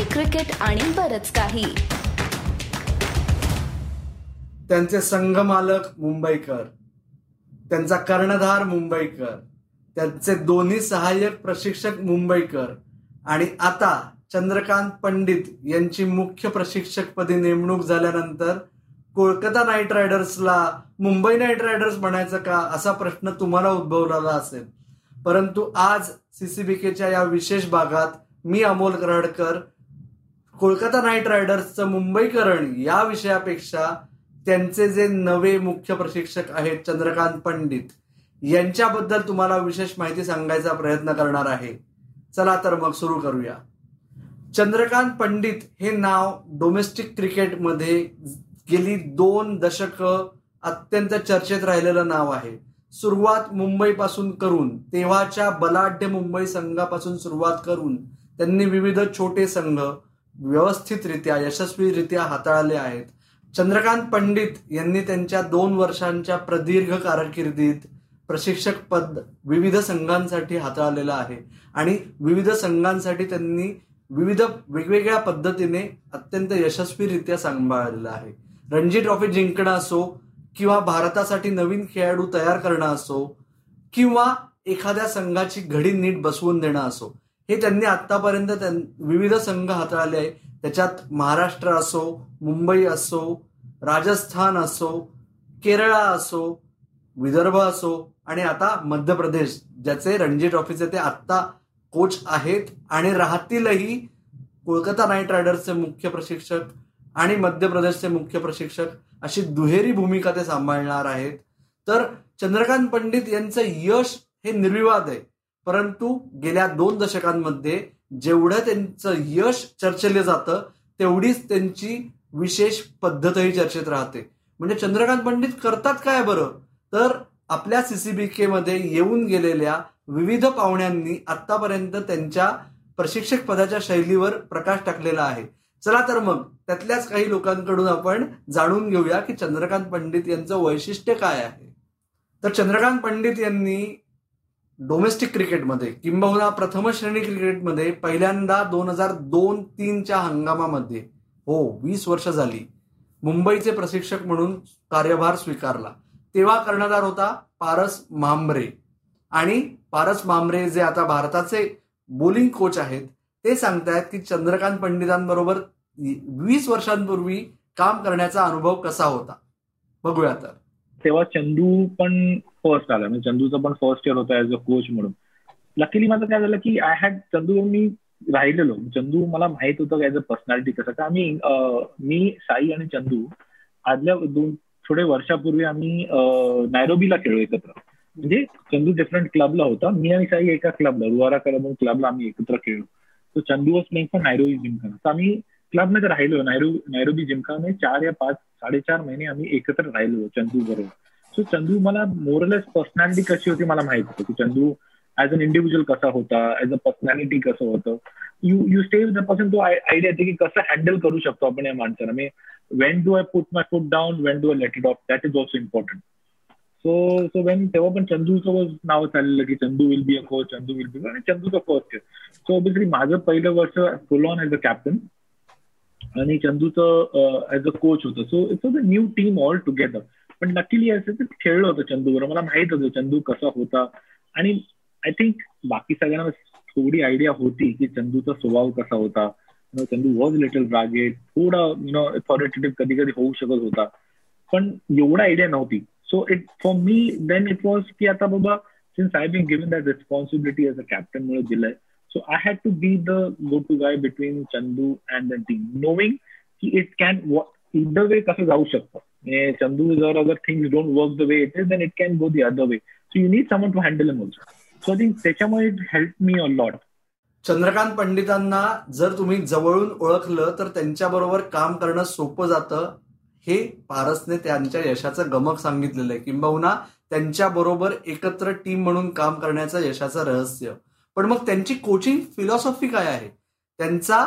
Hockey cricket आणि बरच काही. त्यांचे संघमालक मुंबईकर त्यांचा कर्णधार मुंबईकर त्यांचे दोन्ही सहाय्यक प्रशिक्षक मुंबईकर आणि आता चंद्रकांत पंडित यांची मुख्य प्रशिक्षकपदी नेमणूक झाल्यानंतर कोलकाता नाईट रायडर्सला मुंबई नाईट रायडर्स म्हणायचं का असा प्रश्न तुम्हाला उद्भवलेला असेल. परंतु आज सीसीबीकेच्या या विशेष भागात मी अमोल कराडकर कोलकाता नाईट रायडर्सचं मुंबईकरण या विषयापेक्षा त्यांचे जे नवे मुख्य प्रशिक्षक आहेत चंद्रकांत पंडित यांच्याबद्दल तुम्हाला विशेष माहिती सांगायचा प्रयत्न करणार आहे. चला तर मग सुरू करूया. चंद्रकांत पंडित हे नाव डोमेस्टिक क्रिकेटमध्ये गेली दोन दशक अत्यंत चर्चेत राहिलेलं नाव आहे. सुरुवात मुंबईपासून करून तेव्हाच्या बलाढ्य मुंबई संघापासून सुरुवात करून त्यांनी विविध छोटे संघ व्यवस्थितरित्या यशस्वीरित्या हाताळले आहेत. चंद्रकांत पंडित यांनी त्यांच्या दोन वर्षांच्या प्रदीर्घ कारकिर्दीत प्रशिक्षक पद विविध संघांसाठी हाताळलेलं आहे. आणि विविध संघांसाठी त्यांनी विविध वेगवेगळ्या पद्धतीने अत्यंत यशस्वीरित्या सांभाळलेलं आहे. रणजी ट्रॉफी जिंकणं असो किंवा भारतासाठी नवीन खेळाडू तयार करणं असो किंवा एखाद्या संघाची घडी नीट बसवून देणं असो हे त्यांनी आतापर्यंत विविध संघ हाताळले आहे त्याच्यात महाराष्ट्र असो मुंबई असो राजस्थान असो केरळा असो विदर्भ असो आणि आता मध्य प्रदेश ज्याचे रणजी ट्रॉफीचे ते आत्ता कोच आहेत आणि राहतीलही कोलकाता नाईट रायडर्सचे मुख्य प्रशिक्षक आणि मध्य प्रदेशचे मुख्य प्रशिक्षक अशी दुहेरी भूमिका ते सांभाळणार आहेत. तर चंद्रकांत पंडित यांचं यश हे निर्विवाद आहे. परंतु गेल्या दोन दशकांमध्ये जेवढं त्यांचं यश चर्चेले जातं तेवढीच त्यांची विशेष पद्धतही चर्चेत राहते. म्हणजे चंद्रकांत पंडित करतात काय बरं? तर आपल्या सीसीबीके मध्ये येऊन गेलेल्या विविध पाहुण्यांनी आतापर्यंत त्यांच्या प्रशिक्षक पदाच्या शैलीवर प्रकाश टाकलेला आहे. चला तर मग त्यातल्याच काही लोकांकडून आपण जाणून घेऊया की चंद्रकांत पंडित यांचं वैशिष्ट्य काय आहे. तर चंद्रकांत पंडित यांनी डोमेस्टिक क्रिकेटमध्ये किंबहुना प्रथम श्रेणी क्रिकेटमध्ये पहिल्यांदा दोन हजार दोन तीनच्या हंगामामध्ये हो वीस वर्ष झाली मुंबईचे प्रशिक्षक म्हणून कार्यभार स्वीकारला. तेव्हा कर्णधार होता पारस मांबरे. आणि पारस मांबरे जे आता भारताचे बोलिंग कोच आहेत ते सांगतायत की चंद्रकांत पंडितांबरोबर वीस वर्षांपूर्वी काम करण्याचा अनुभव कसा होता? बघूया तर. तेव्हा चंदू पण फर्स्ट आला. म्हणजे चंदूचं पण फर्स्ट इयर होता ऍज अ कोच म्हणून. लकीली माझं काय झालं की आय हॅड चंदू मी राहिलेलो. चंदू मला माहीत होतं ऍज अ पर्सनॅलिटी कसं. का आम्ही मी साई आणि चंदू आदल्या दोन थोडे वर्षापूर्वी आम्ही नायरोबीला खेळलो एकत्र. म्हणजे चंदू डिफरंट क्लबला होता. मी आणि साई एका क्लबला रुवारा क्लब क्लबला आम्ही एकत्र खेळलो. तो Chandu was playing for Nairobi Gymkhana तर आम्ही क्लबमध्ये राहिलो. नायरो नायरोबी जिमखाना चार या पाच साडेचार महिने आम्ही एकत्र राहिलो चंदू बरोबर. सो चंदू मला मोरलेस पर्सनॅलिटी कशी होती मला माहीत होती चंदू ऍज अन इंडिव्हिज्युअल कसा होता ऍज अ पर्सनॅलिटी कसं होतं? You you stay the person तो आयडिया येते की कसं हँडल करू शकतो आपण या माणसाला. मी when do I put my foot down when do I let it off that is also important so so when तेव्हा पण चंदूचं नाव चाललेलं की Chandu will be a coach Chandu will be आणि चंदूचा फर्स्ट सो ऑब्विसली माझं पहिलं वर्ष full on as a captain आणि चंदूचं ऍज अ कोच होतं. So it's was a new team all together पण नक्कीली असं ते खेळलं होतं चंदू मला माहीत होतं चंदू कसा होता. आणि आय थिंक बाकी सगळ्यांना थोडी आयडिया होती की चंदूचा स्वभाव कसा होता. चंदू वॉज लिटल रागेट थोडा यु नो अथॉरिटेटिव्ह कधी कधी होऊ शकत होता. पण एवढा आयडिया नव्हती. So it for me then it was की आता बाबा since I been given that responsibility as a captain मुळे दिलंय so I had to be the go to guy between Chandu and the team knowing की it can either वे कसं जाऊ शकतं चंदू जर अगर don't work the the way it then it it can go other way. Way you need someone to to him also. So so think त्याच्यामुळे it help me a lot Chandrakant पंडितांना जर तुम्ही जवळून ओळखलं तर त्यांच्याबरोबर काम करणं सोपं जातं हे पारसने त्यांच्या यशाचं गमक सांगितलेलं आहे किंबहुना त्यांच्या बरोबर एकत्र टीम म्हणून काम करण्याचं यशाचं रहस्य पण मग त्यांची कोचिंग फिलॉसॉफी काय आहे? त्यांचा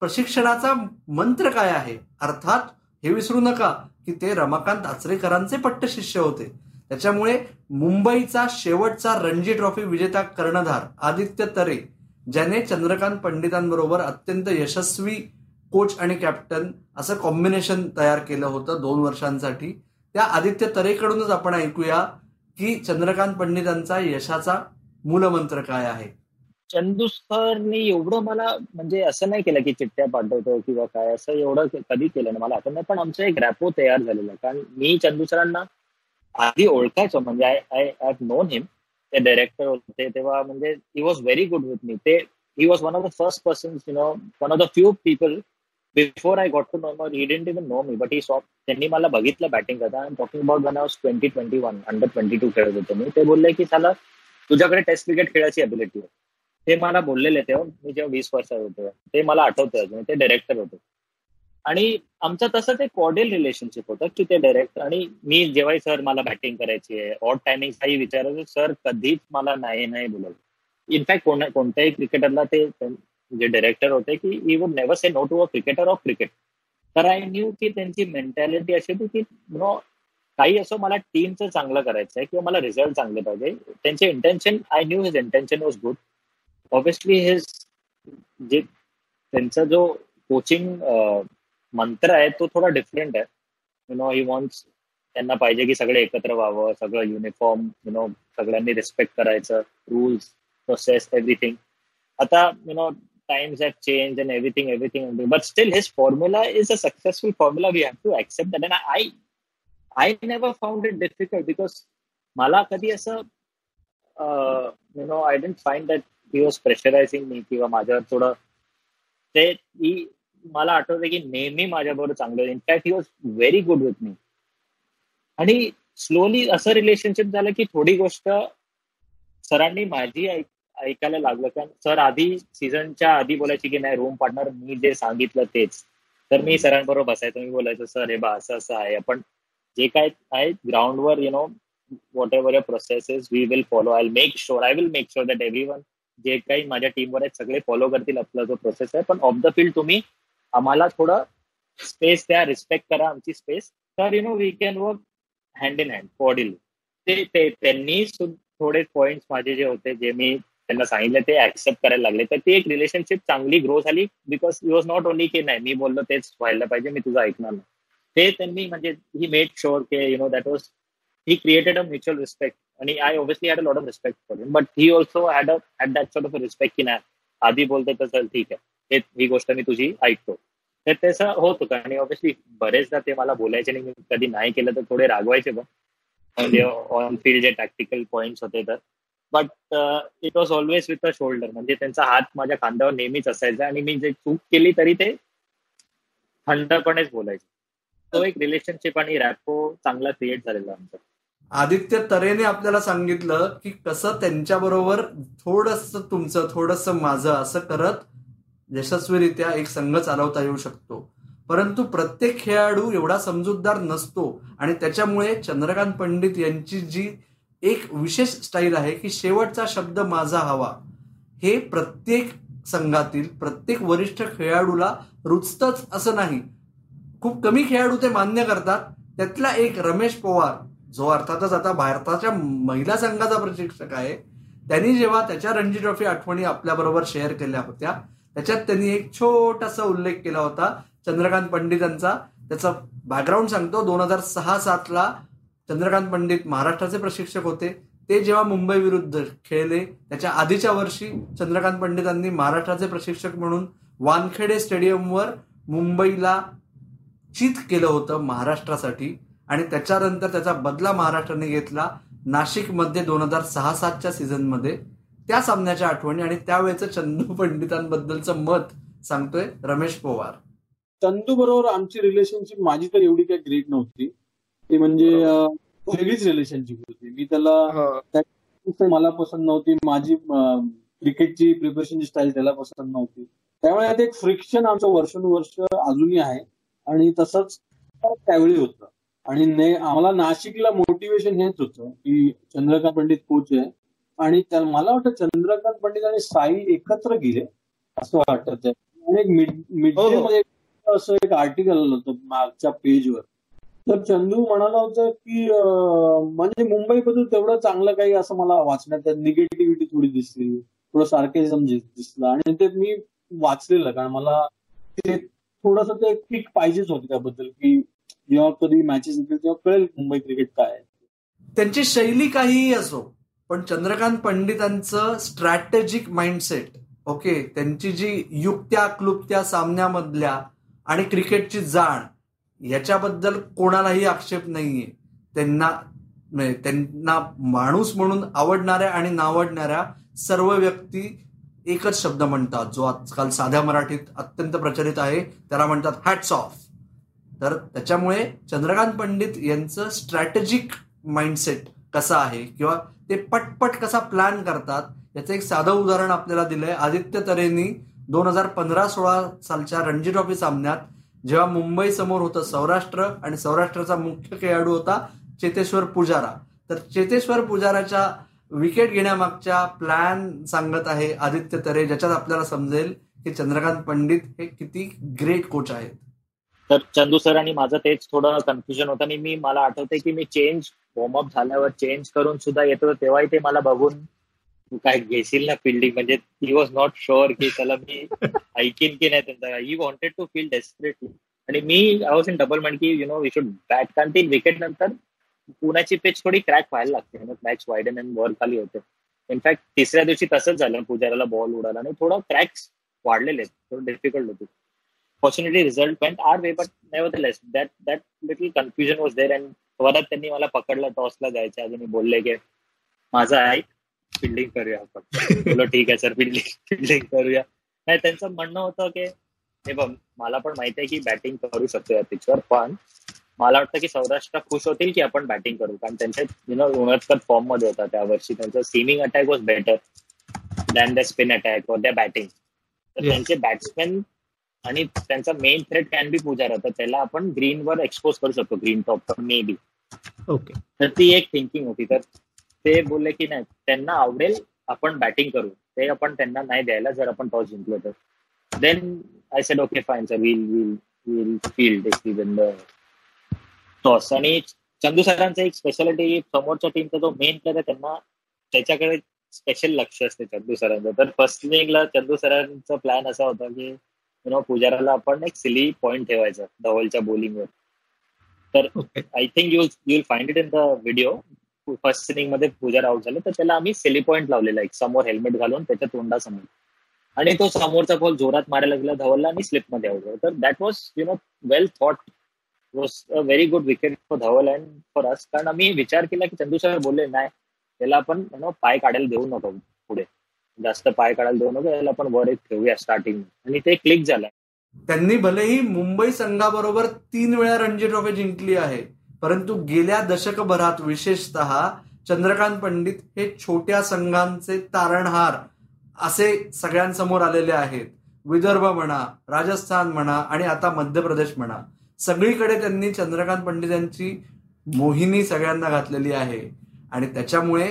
प्रशिक्षणाचा मंत्र काय आहे? अर्थात हे विसरू नका की ते रमाकांत आचरेकरांचे पट्टशिष्य होते. त्याच्यामुळे मुंबईचा शेवटचा रणजी ट्रॉफी विजेता कर्णधार आदित्य तरे ज्याने चंद्रकांत पंडितांबरोबर अत्यंत यशस्वी कोच आणि कॅप्टन असं कॉम्बिनेशन तयार केलं होतं दोन वर्षांसाठी. त्या आदित्य तरेकडूनच आपण ऐकूया की चंद्रकांत पंडितांचा यशाचा मूलमंत्र काय आहे? चंदू एवढं मला म्हणजे असं नाही केलं की चिठ्ठ्या पाठवतो किंवा काय असं एवढं कधी केलं नाही. मला आता नाही पण आमचं एक रॅपो तयार झालेला कारण मी चंदू सरांना आधी ओळखायचो म्हणजे I I have known him ते डायरेक्टर होते तेव्हा म्हणजे he was very good with me ते he was one of the first person you know one of the few people before I got to know more he didn't even know me but he saw त्यांनी मला बघितलं batting करता I talking about one ours twenty twenty one under twenty two खेळत होतो मी. ते बोलले की त्याला तुझ्याकडे टेस्ट क्रिकेट खेळायची अबिलिटी आहे. ते मला बोललेले तेव्हा मी जेव्हा वीस वर्षात होतो ते मला आठवतं अजून ते डायरेक्टर होते. आणि आमचं तसं ते कॉर्डियल रिलेशनशिप होतं की ते डायरेक्टर आणि मी जेव्हाही सर मला बॅटिंग करायची आहे ऑड टायमिंग काही विचारायचं सर कधीच मला नाही नाही बोलत इनफॅक्ट कोणत्याही क्रिकेटरला ते जे डायरेक्टर होते की he would never say no to a cricketer of cricket तर आय न्यू की त्यांची मेंटॅलिटी अशी होती की नो काही असं मला टीमचं चांगलं करायचं आहे किंवा मला रिझल्ट चांगले पाहिजे. त्यांचे intention I knew his intention was good obviously his जे त्यांचा जो कोचिंग मंत्र आहे तो थोडा डिफरंट आहे. यु नो ही वॉन्ट्स त्यांना पाहिजे की सगळे एकत्र व्हावं सगळं युनिफॉर्म यु नो सगळ्यांनी रिस्पेक्ट करायचं रूल्स प्रोसेस एव्हरीथिंग आता you know times have change and everything everything but still his formula is a successful formula we have to accept that and I I never found it difficult because मला कधी असं you know I didn't find that he was pressurising me किंवा माझ्यावर थोडं ते मला आठवतं की नेहमी माझ्याबरोबर चांगलं in fact he was very good with me आणि स्लोली असं रिलेशनशिप झालं की थोडी गोष्ट सरांनी माझी ऐकायला लागलं. कारण सर आधी सीझनच्या आधी बोलायची की नाही रूम पार्टनर मी जे सांगितलं तेच. तर मी सरांबरोबर बसायचो. मी बोलायचो सर हे बा असं असं आहे. आपण जे काय आहे ग्राउंडवर you know whatever your processes we will follow I make sure I will make sure that everyone जे काही माझ्या टीमवर आहेत सगळे फॉलो करतील आपला जो प्रोसेस आहे. पण ऑफ द फील्ड तुम्ही आम्हाला थोडं स्पेस द्या रिस्पेक्ट करा आमची स्पेस तर you know we can work hand in hand bodily ते त्यांनी थोडे पॉइंट माझे जे होते जे मी त्यांना सांगितले ते ऍक्सेप्ट करायला लागले. तर ती एक रिलेशनशिप चांगली ग्रो झाली because you was not only की नाही मी बोललो तेच व्हायला पाहिजे मी तुझं ऐकणार नाही. ते त्यांनी म्हणजे he made sure K you know that was he created a mutual respect आणि I obviously had a lot of respect for him but he also had a had that sort of respect की नाही आधी बोलते तर चल ठीक आहे. ही गोष्ट मी तुझी ऐकतो. तर तसं होत होतं. आणि ऑब्विसली बरेचदा ते मला बोलायचे आणि मी कधी नाही केलं तर थोडे रागवायचे पण. म्हणजे ऑन फील्ड जे टॅक्टिकल पॉइंट्स होते तर. But it was always with a shoulder म्हणजे त्यांचा हात माझ्या खांद्यावर नेहमीच असायचा. आणि मी जे चूक केली तरी ते थंडपणेच बोलायचे. तो एक रिलेशनशिप आणि रॅपो चांगला क्रिएट झालेला आमचा. आदित्य तरेने आपल्याला सांगितलं की कसं त्यांच्याबरोबर थोडस तुमचं थोडस माझं असं करत यशस्वीरित्या एक संघ चालवता येऊ शकतो. परंतु प्रत्येक खेळाडू एवढा समजूतदार नसतो आणि त्याच्यामुळे चंद्रकांत पंडित यांची जी एक विशेष स्टाईल आहे की शेवटचा शब्द माझा हवा हे प्रत्येक संघातील प्रत्येक वरिष्ठ खेळाडूला रुचतच असं नाही. खूप कमी खेळाडू ते मान्य करतात. त्यातला एक रमेश पवार जो अर्थातच आता भारताच्या महिला संघाचा प्रशिक्षक आहे त्यांनी जेव्हा त्याच्या रणजी ट्रॉफी आठवणी आपल्याबरोबर शेअर केल्या होत्या त्याच्यात त्यांनी एक छोटासा उल्लेख केला होता चंद्रकांत पंडितांचा त्याचा बॅकग्राऊंड सांगतो दोन हजार सहा सातला चंद्रकांत पंडित महाराष्ट्राचे प्रशिक्षक होते. ते जेव्हा मुंबई विरुद्ध खेळले त्याच्या आधीच्या वर्षी चंद्रकांत पंडितांनी महाराष्ट्राचे प्रशिक्षक म्हणून वानखेडे स्टेडियमवर मुंबईला चित केलं होतं महाराष्ट्रासाठी. आणि त्याच्यानंतर त्याचा बदला महाराष्ट्राने घेतला नाशिकमध्ये दोन हजार सहा सातच्या सीझनमध्ये. त्या सामन्याच्या आठवणी आणि त्यावेळेचं चंदू पंडितांबद्दलचं मत सांगतोय रमेश पवार. चंदू बरोबर आमची रिलेशनशिप माझी तर एवढी काही ग्रेट नव्हती. ती म्हणजे वेगळीच रिलेशनशिप होती. मी त्याला मला पसंत नव्हती. माझी क्रिकेटची प्रिपरेशनची स्टाईल त्याला पसंत नव्हती. त्यामुळे एक फ्रिक्शन आमचं वर्षानुवर्ष अजूनही आहे. आणि तसंच त्यावेळी होतं. आणि आम्हाला नाशिकला मोटिवेशन हेच होतं की चंद्रकांत पंडित कोच आहे. आणि मला वाटतं चंद्रकांत पंडित आणि साई एकत्र गेले असं वाटत आणि एक मिड हो, हो. मध्ये असं एक आर्टिकल आलं होतं मागच्या पेजवर तर चंदू म्हणाला होतं की म्हणजे मुंबईबद्दल तेवढं चांगलं काही असं मला वाचण्यात निगेटिव्हिटी थोडी दिसली थोडं सारखे दिसलं. आणि ते मी वाचलेलं कारण मला ते थोडस ते किक पाहिजेच होती त्याबद्दल की जेव्हा कधी मॅचेस येतील तेव्हा कळेल मुंबई क्रिकेट काय आहे. त्यांची शैली काहीही असो पण चंद्रकांत पंडितांचं स्ट्रॅटेजिक माइंडसेट ओके त्यांची जी युक्त्या क्लुप्त्या सामन्यामधल्या आणि क्रिकेटची जाण याच्याबद्दल कोणालाही आक्षेप नाहीये. त्यांना म्हणजे त्यांना माणूस म्हणून आवडणाऱ्या आणि नावडणाऱ्या सर्व व्यक्ती एकच शब्द म्हणतात जो आजकाल साध्या मराठीत अत्यंत प्रचलित आहे त्याला म्हणतात हॅट्स ऑफ तर त्याच्यामुळे चंद्रकांत पंडित यांचं स्ट्रॅटेजिक माइंडसेट कसा आहे किंवा ते पटपट कसा प्लॅन करतात याचं एक साधं उदाहरण आपल्याला दिलंय. आदित्य तरेंनी दोन हजार पंधरा सोळा सालच्या रणजी ट्रॉफी सामन्यात जेव्हा मुंबई समोर होतं सौराष्ट्र आणि सौराष्ट्राचा मुख्य खेळाडू होता चेतेश्वर पुजारा. तर चेतेश्वर पुजाराच्या विकेट घेण्यामागच्या प्लॅन सांगत आहे आदित्य तरे ज्याच्यात आपल्याला समजेल की चंद्रकांत पंडित हे किती ग्रेट कोच आहेत. तर चंदू सर आणि माझं तेच थोडं कन्फ्युजन होतं. आणि मी मला आठवते की मी चेंज वॉर्मअप झाल्यावर चेंज करून सुद्धा येतो तेव्हाही ते मला बघून तू काय घेशील ना फिल्डिंग म्हणजे ही वॉज नॉट शुअर की त्याला मी ऐकीन की नाही त्यांचा. He wanted to feel desperately आणि मी आय वॉज इन डबल म्हण की you know we should bat कारण ती विकेट नंतर पुण्याची पिच थोडी क्रॅक व्हायला लागते. मॅच वायडन अँड वर खाली होते. इनफॅक्ट तिसऱ्या दिवशी तसंच झालं. पुजाराला बॉल उडाला आणि थोडं क्रॅक्स वाढलेले थोडं डिफिकल्ट होते. Fortunately result went our way but nevertheless that that little confusion was there and परत त्यांनी मला पकडलं टॉसला जायच्या अजून बोलले की माझा आहे फिल्डिंग करूया आपण. बोलो ठीक आहे सर फिल्डिंग फिल्डिंग करूया. नाही त्यांचं म्हणणं होतं की हे बघ मला पण माहिती आहे की बॅटिंग करू शकतो या पिचवर पण मला वाटतं की सौराष्ट्र खुश होतील की आपण बॅटिंग करू. कारण त्यांचे यु नो उन्हाळकर फॉर्ममध्ये होता त्या वर्षी त्यांचं seaming attack was better than the spin attack वर द बॅटिंग तर त्यांचे बॅट्समॅन आणि त्यांचा main threat can be Pujara. तर त्याला आपण ग्रीनवर एक्सपोज करू शकतो. Green top may be okay तर ती एक थिंकिंग होती. तर ते बोलले की नाही त्यांना आवडेल आपण बॅटिंग करू. ते आपण त्यांना नाही द्यायला जर आपण टॉस जिंकलो तर. Then I said okay fine sir will will will field the toss आणि चंदू सरांचं एक स्पेशालिटी समोरच्या टीमचा जो मेन प्लेअर आहे त्यांना त्याच्याकडे स्पेशल लक्ष असते चंदू सरांचं. तर फर्स्ट इनिंगला चंदू सरांचा प्लॅन असा होता की यु नो पुजाराला आपण एक सिली पॉइंट ठेवायचा धवलच्या बोलिंगवर तर I think you you'll find it in the video first इनिंगमध्ये Pujara out झालं तर त्याला आम्ही सिली पॉइंट लावलेला एक समोर हेल्मेट घालून त्याच्या तोंडासमोर. आणि तो समोरचा बॉल जोरात मारायला गेला धवलला आणि स्लिपमध्ये आउट झाला. तर that was you know well thought was a very good wicket for Dhawal and for us कारण आम्ही विचार केला की चंदू सर बोलले नाही त्याला आपण नो पाय काढायला देऊ नको पुढे. जास्त पाय काढायला देऊ नको याला आपण वर एक ठेवूया स्टार्टिंग आणि ते क्लिक झालं. त्यांनी भलेही मुंबई संघाबरोबर तीन वेळा रणजी ट्रॉफी जिंकली आहे परंतु गेल्या दशकभरात विशेषतः चंद्रकांत पंडित हे छोट्या संघांचे तारणहार असे सगळ्यांसमोर आलेले आहेत. विदर्भ म्हणा राजस्थान म्हणा आणि आता मध्य प्रदेश म्हणा. सगळीकडे त्यांनी चंद्रकांत पंडित यांची मोहिनी सगळ्यांना घातलेली आहे. आणि त्याच्यामुळे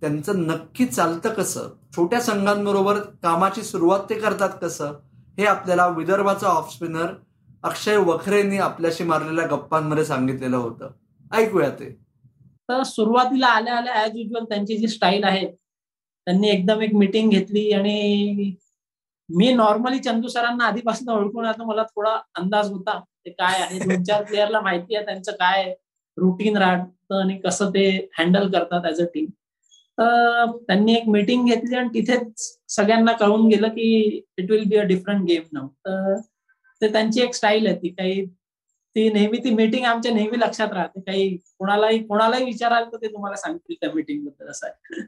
त्यांचं नक्की चालतं कसं? छोट्या संघांबरोबर कामाची सुरुवात ते करतात कसं? हे आपल्याला विदर्भाचा ऑफ स्पिनर अक्षय वखरेंनी आपल्याशी मारलेल्या गप्पांमध्ये सांगितलेलं होतं. ऐकूया ते. तर सुरुवातीला आल्या आल्या ऍज युजल त्यांची जी स्टाईल आहे त्यांनी एकदम एक मिटिंग घेतली आणि मी नॉर्मली चंदू सरांना आधीपासून ओळखून आता मला थोडा अंदाज होता ते काय आहे? दोन चार प्लेअरला माहिती आहे त्यांचं काय रुटीन राहतं आणि कसं ते हँडल करतात ऍज अ टीम तर त्यांनी एक मीटिंग घेतली आणि तिथेच सगळ्यांना कळून गेलं की it will be a different game नाव तर ते त्यांची एक स्टाईल आहे ती. काही ती नेहमी ती मीटिंग आमच्या नेहमी लक्षात राहते. काही कोणालाही कोणालाही विचाराल तर ते तुम्हाला सांगतील त्या मीटिंगबद्दल असं आहे.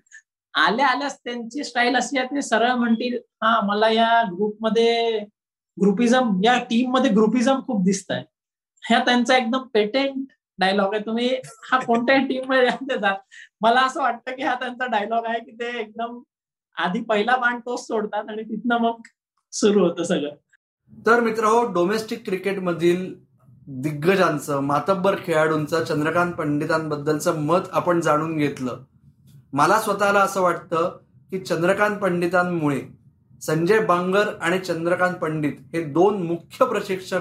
आल्या आल्यास त्यांची स्टाईल अशी आहे ते सरळ म्हणतील हा मला या ग्रुपमध्ये ग्रुपिझम या टीममध्ये ग्रुपिझम खूप दिसत आहे ह्या त्यांचा एकदम पेटेंट डायलॉग आहे. तुम्ही हा कोणत्याही टीममध्ये जा. मला असं वाटतं की हा त्यांचा डायलॉग आहे की ते एकदम आधी पहिला बाण तोच सोडतात आणि तिथनं मग सुरू होतं सगळं. तर मित्र हो डोमेस्टिक क्रिकेटमधील दिग्गजांचं मातब्बर खेळाडूंचं चंद्रकांत पंडितांबद्दलचं मत आपण जाणून घेतलं. मला स्वतःला असं वाटतं की चंद्रकांत पंडितांमुळे संजय बांगर आणि चंद्रकांत पंडित हे दोन मुख्य प्रशिक्षक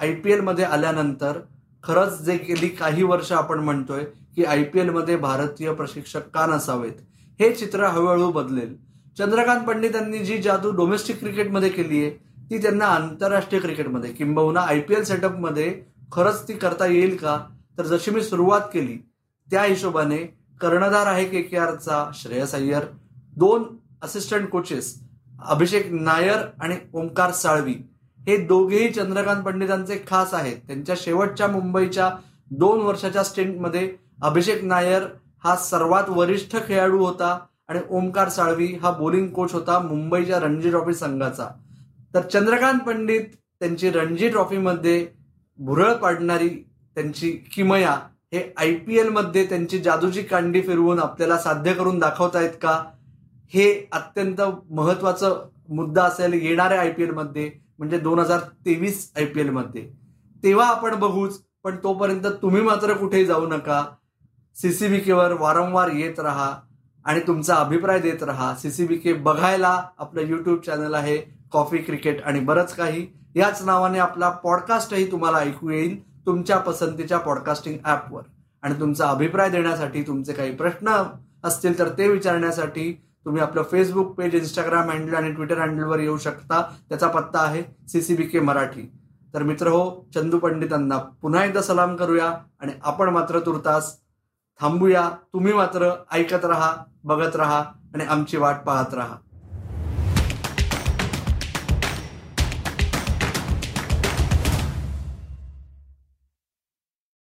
आय पी एलमध्ये आल्यानंतर खरंच जे गेली काही वर्ष आपण म्हणतोय की आय पी एलमध्ये भारतीय प्रशिक्षक का नसावेत? हे चित्र हळूहळू बदलेल. चंद्रकांत पंडितांनी जी जादू डोमेस्टिक क्रिकेटमध्ये केली आहे ती त्यांना आंतरराष्ट्रीय क्रिकेटमध्ये किंबहुना आय पी एल सेटअपमध्ये खरंच ती करता येईल का? तर जशी मी सुरुवात केली त्या हिशोबाने कर्णधार आहे के के आरचा श्रेयस अय्यर. दोन असिस्टंट कोचेस अभिषेक नायर आणि ओंकार साळवी. हे दोघेही चंद्रकांत पंडितांचे खास आहेत. त्यांच्या शेवटच्या मुंबईच्या दोन वर्षाच्या स्टेंटमध्ये अभिषेक नायर हा सर्वात वरिष्ठ खेळाडू होता आणि ओमकार साळवी हा बोलिंग कोच होता मुंबईच्या रणजी ट्रॉफी संघाचा. तर चंद्रकांत पंडित त्यांची रणजी ट्रॉफीमध्ये भुरळ पाडणारी त्यांची किमया हे आय पी एलमध्ये त्यांची जादूची कांडी फिरवून आपल्याला साध्य करून दाखवतायत का? हे अत्यंत महत्वाचं मुद्दा असेल येणाऱ्या आय पी एलमध्ये म्हणजे दोन हजार तेवीस आय पी एलमध्ये तेव्हा आपण बघूच पण तोपर्यंत तुम्ही मात्र कुठेही जाऊ नका. सीसीबीकेवर वारंवार येत राहा आणि तुमचा अभिप्राय देत राहा. सीसीबीके बघायला आपलं यूट्यूब चॅनल आहे कॉफी क्रिकेट आणि बरंच काही. याच नावाने आपला पॉडकास्टही तुम्हाला ऐकू येईल. तुमच्या पसंतीच्या पॉडकास्टिंग ॲपवर आणि तुमचा अभिप्राय देण्यासाठी तुमचे काही प्रश्न असतील तर ते विचारण्यासाठी तुम्ही आपलं फेसबुक पेज इंस्टाग्राम हँडल आणि ट्विटर हँडलवर येऊ शकता. त्याचा पत्ता आहे सीसीबीके मराठी. तर मित्र हो चंदू पंडितांना पुन्हा एकदा सलाम करूया आणि आपण मात्र तुर्तास थांबूया. तुम्ही मात्र ऐकत राहा बघत राहा आणि आमची वाट पाहत राहा.